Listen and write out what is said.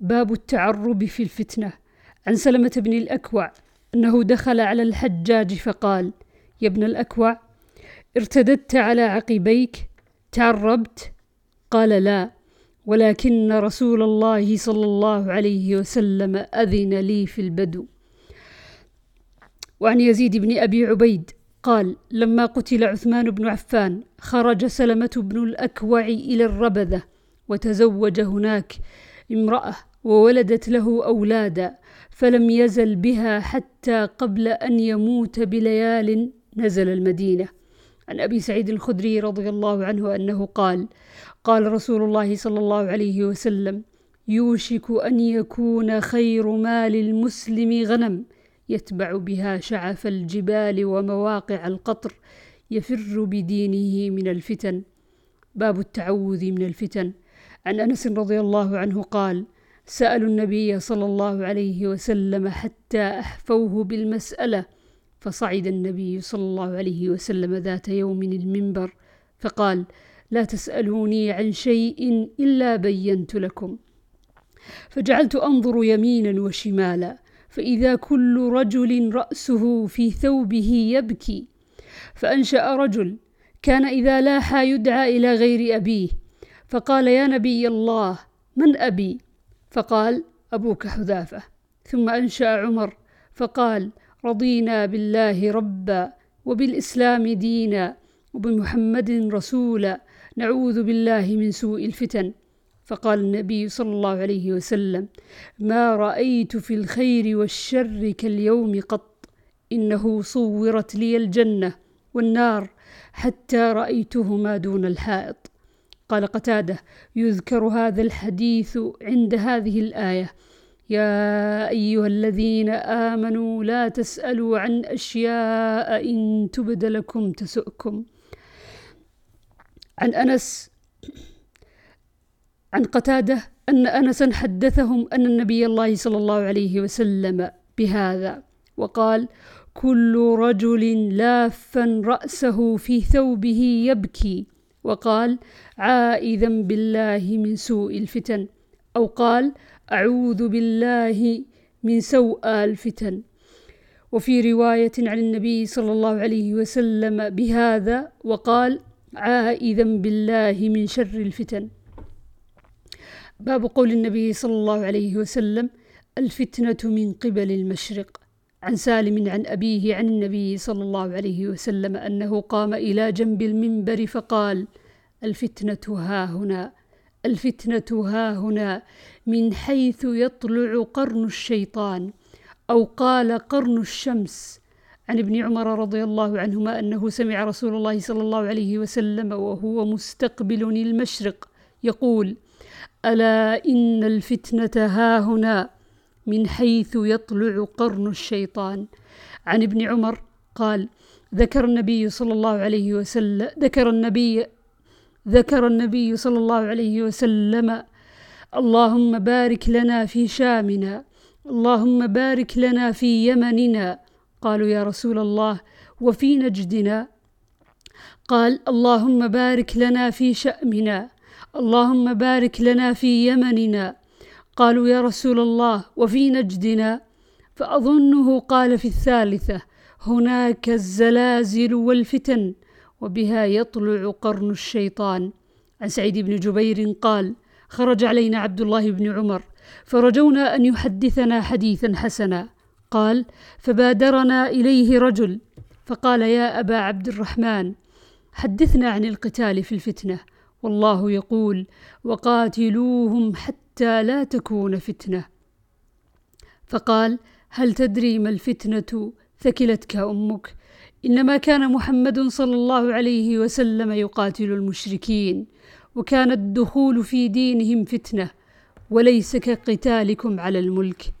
باب التعرب في الفتنة. عن سلمة بن الأكوع أنه دخل على الحجاج فقال يا ابن الأكوع ارتددت على عقبيك تعربت؟ قال لا ولكن رسول الله صلى الله عليه وسلم أذن لي في البدو. وعن يزيد بن أبي عبيد قال لما قتل عثمان بن عفان خرج سلمة بن الأكوع إلى الربذة وتزوج هناك امرأة وولدت له أولادا فلم يزل بها حتى قبل أن يموت بليال نزل المدينة. عن أبي سعيد الخدري رضي الله عنه أنه قال قال رسول الله صلى الله عليه وسلم يوشك أن يكون خير مال المسلم غنم يتبع بها شعف الجبال ومواقع القطر يفر بدينه من الفتن. باب التعوذ من الفتن. عن أنس رضي الله عنه قال سألوا النبي صلى الله عليه وسلم حتى أحفوه بالمسألة فصعد النبي صلى الله عليه وسلم ذات يوم المنبر فقال لا تسألوني عن شيء إلا بينت لكم. فجعلت أنظر يمينا وشمالا فإذا كل رجل رأسه في ثوبه يبكي فأنشأ رجل كان إذا لاح يدعى إلى غير أبيه فقال يا نبي الله من أبي؟ فقال أبوك حذافة. ثم أنشأ عمر فقال رضينا بالله ربا وبالإسلام دينا وبمحمد رسولا نعوذ بالله من سوء الفتن. فقال النبي صلى الله عليه وسلم ما رأيت في الخير والشر كاليوم قط. إنه صورت لي الجنة والنار حتى رأيتهما دون الحائط. قال قتادة يذكر هذا الحديث عند هذه الآية. يا أيها الذين آمنوا لا تسألوا عن أشياء إن تبد لكم تسؤكم. عن أنس عن قتادة أن انسا حدثهم أن النبي الله صلى الله عليه وسلم بهذا وقال كل رجل لافا رأسه في ثوبه يبكي وقال عائذا بالله من سوء الفتن. أو قال أعوذ بالله من سوء الفتن. وفي رواية عن النبي صلى الله عليه وسلم بهذا وقال عائذا بالله من شر الفتن. باب قول النبي صلى الله عليه وسلم الفتنة من قبل المشرق. عن سالم عن أبيه عن النبي صلى الله عليه وسلم أنه قام إلى جنب المنبر فقال الفتنة ها هنا الفتنة ها هنا من حيث يطلع قرن الشيطان أو قال قرن الشمس. عن ابن عمر رضي الله عنهما أنه سمع رسول الله صلى الله عليه وسلم وهو مستقبل المشرق يقول ألا إن الفتنة ها هنا؟ من حيث يطلع قرن الشيطان. عن ابن عمر قال ذكر النبي صلى الله عليه وسلم ذكر النبي ذكر النبي صلى الله عليه وسلم اللهم بارك لنا في شامنا اللهم بارك لنا في يمننا. قالوا يا رسول الله وفي نجدنا. قال اللهم بارك لنا في شأمنا اللهم بارك لنا في يمننا. قالوا يا رسول الله وفي نجدنا؟ فأظنه قال في الثالثة هناك الزلازل والفتن وبها يطلع قرن الشيطان. عن سعيد بن جبير قال خرج علينا عبد الله بن عمر فرجونا أن يحدثنا حديثا حسنا. قال فبادرنا إليه رجل فقال يا أبا عبد الرحمن حدثنا عن القتال في الفتنة. والله يقول وقاتلوهم حتى لا تكون فتنة. فقال هل تدري ما الفتنة؟ ثكلتك أمك. إنما كان محمد صلى الله عليه وسلم يقاتل المشركين وكان الدخول في دينهم فتنة وليس كقتالكم على الملك.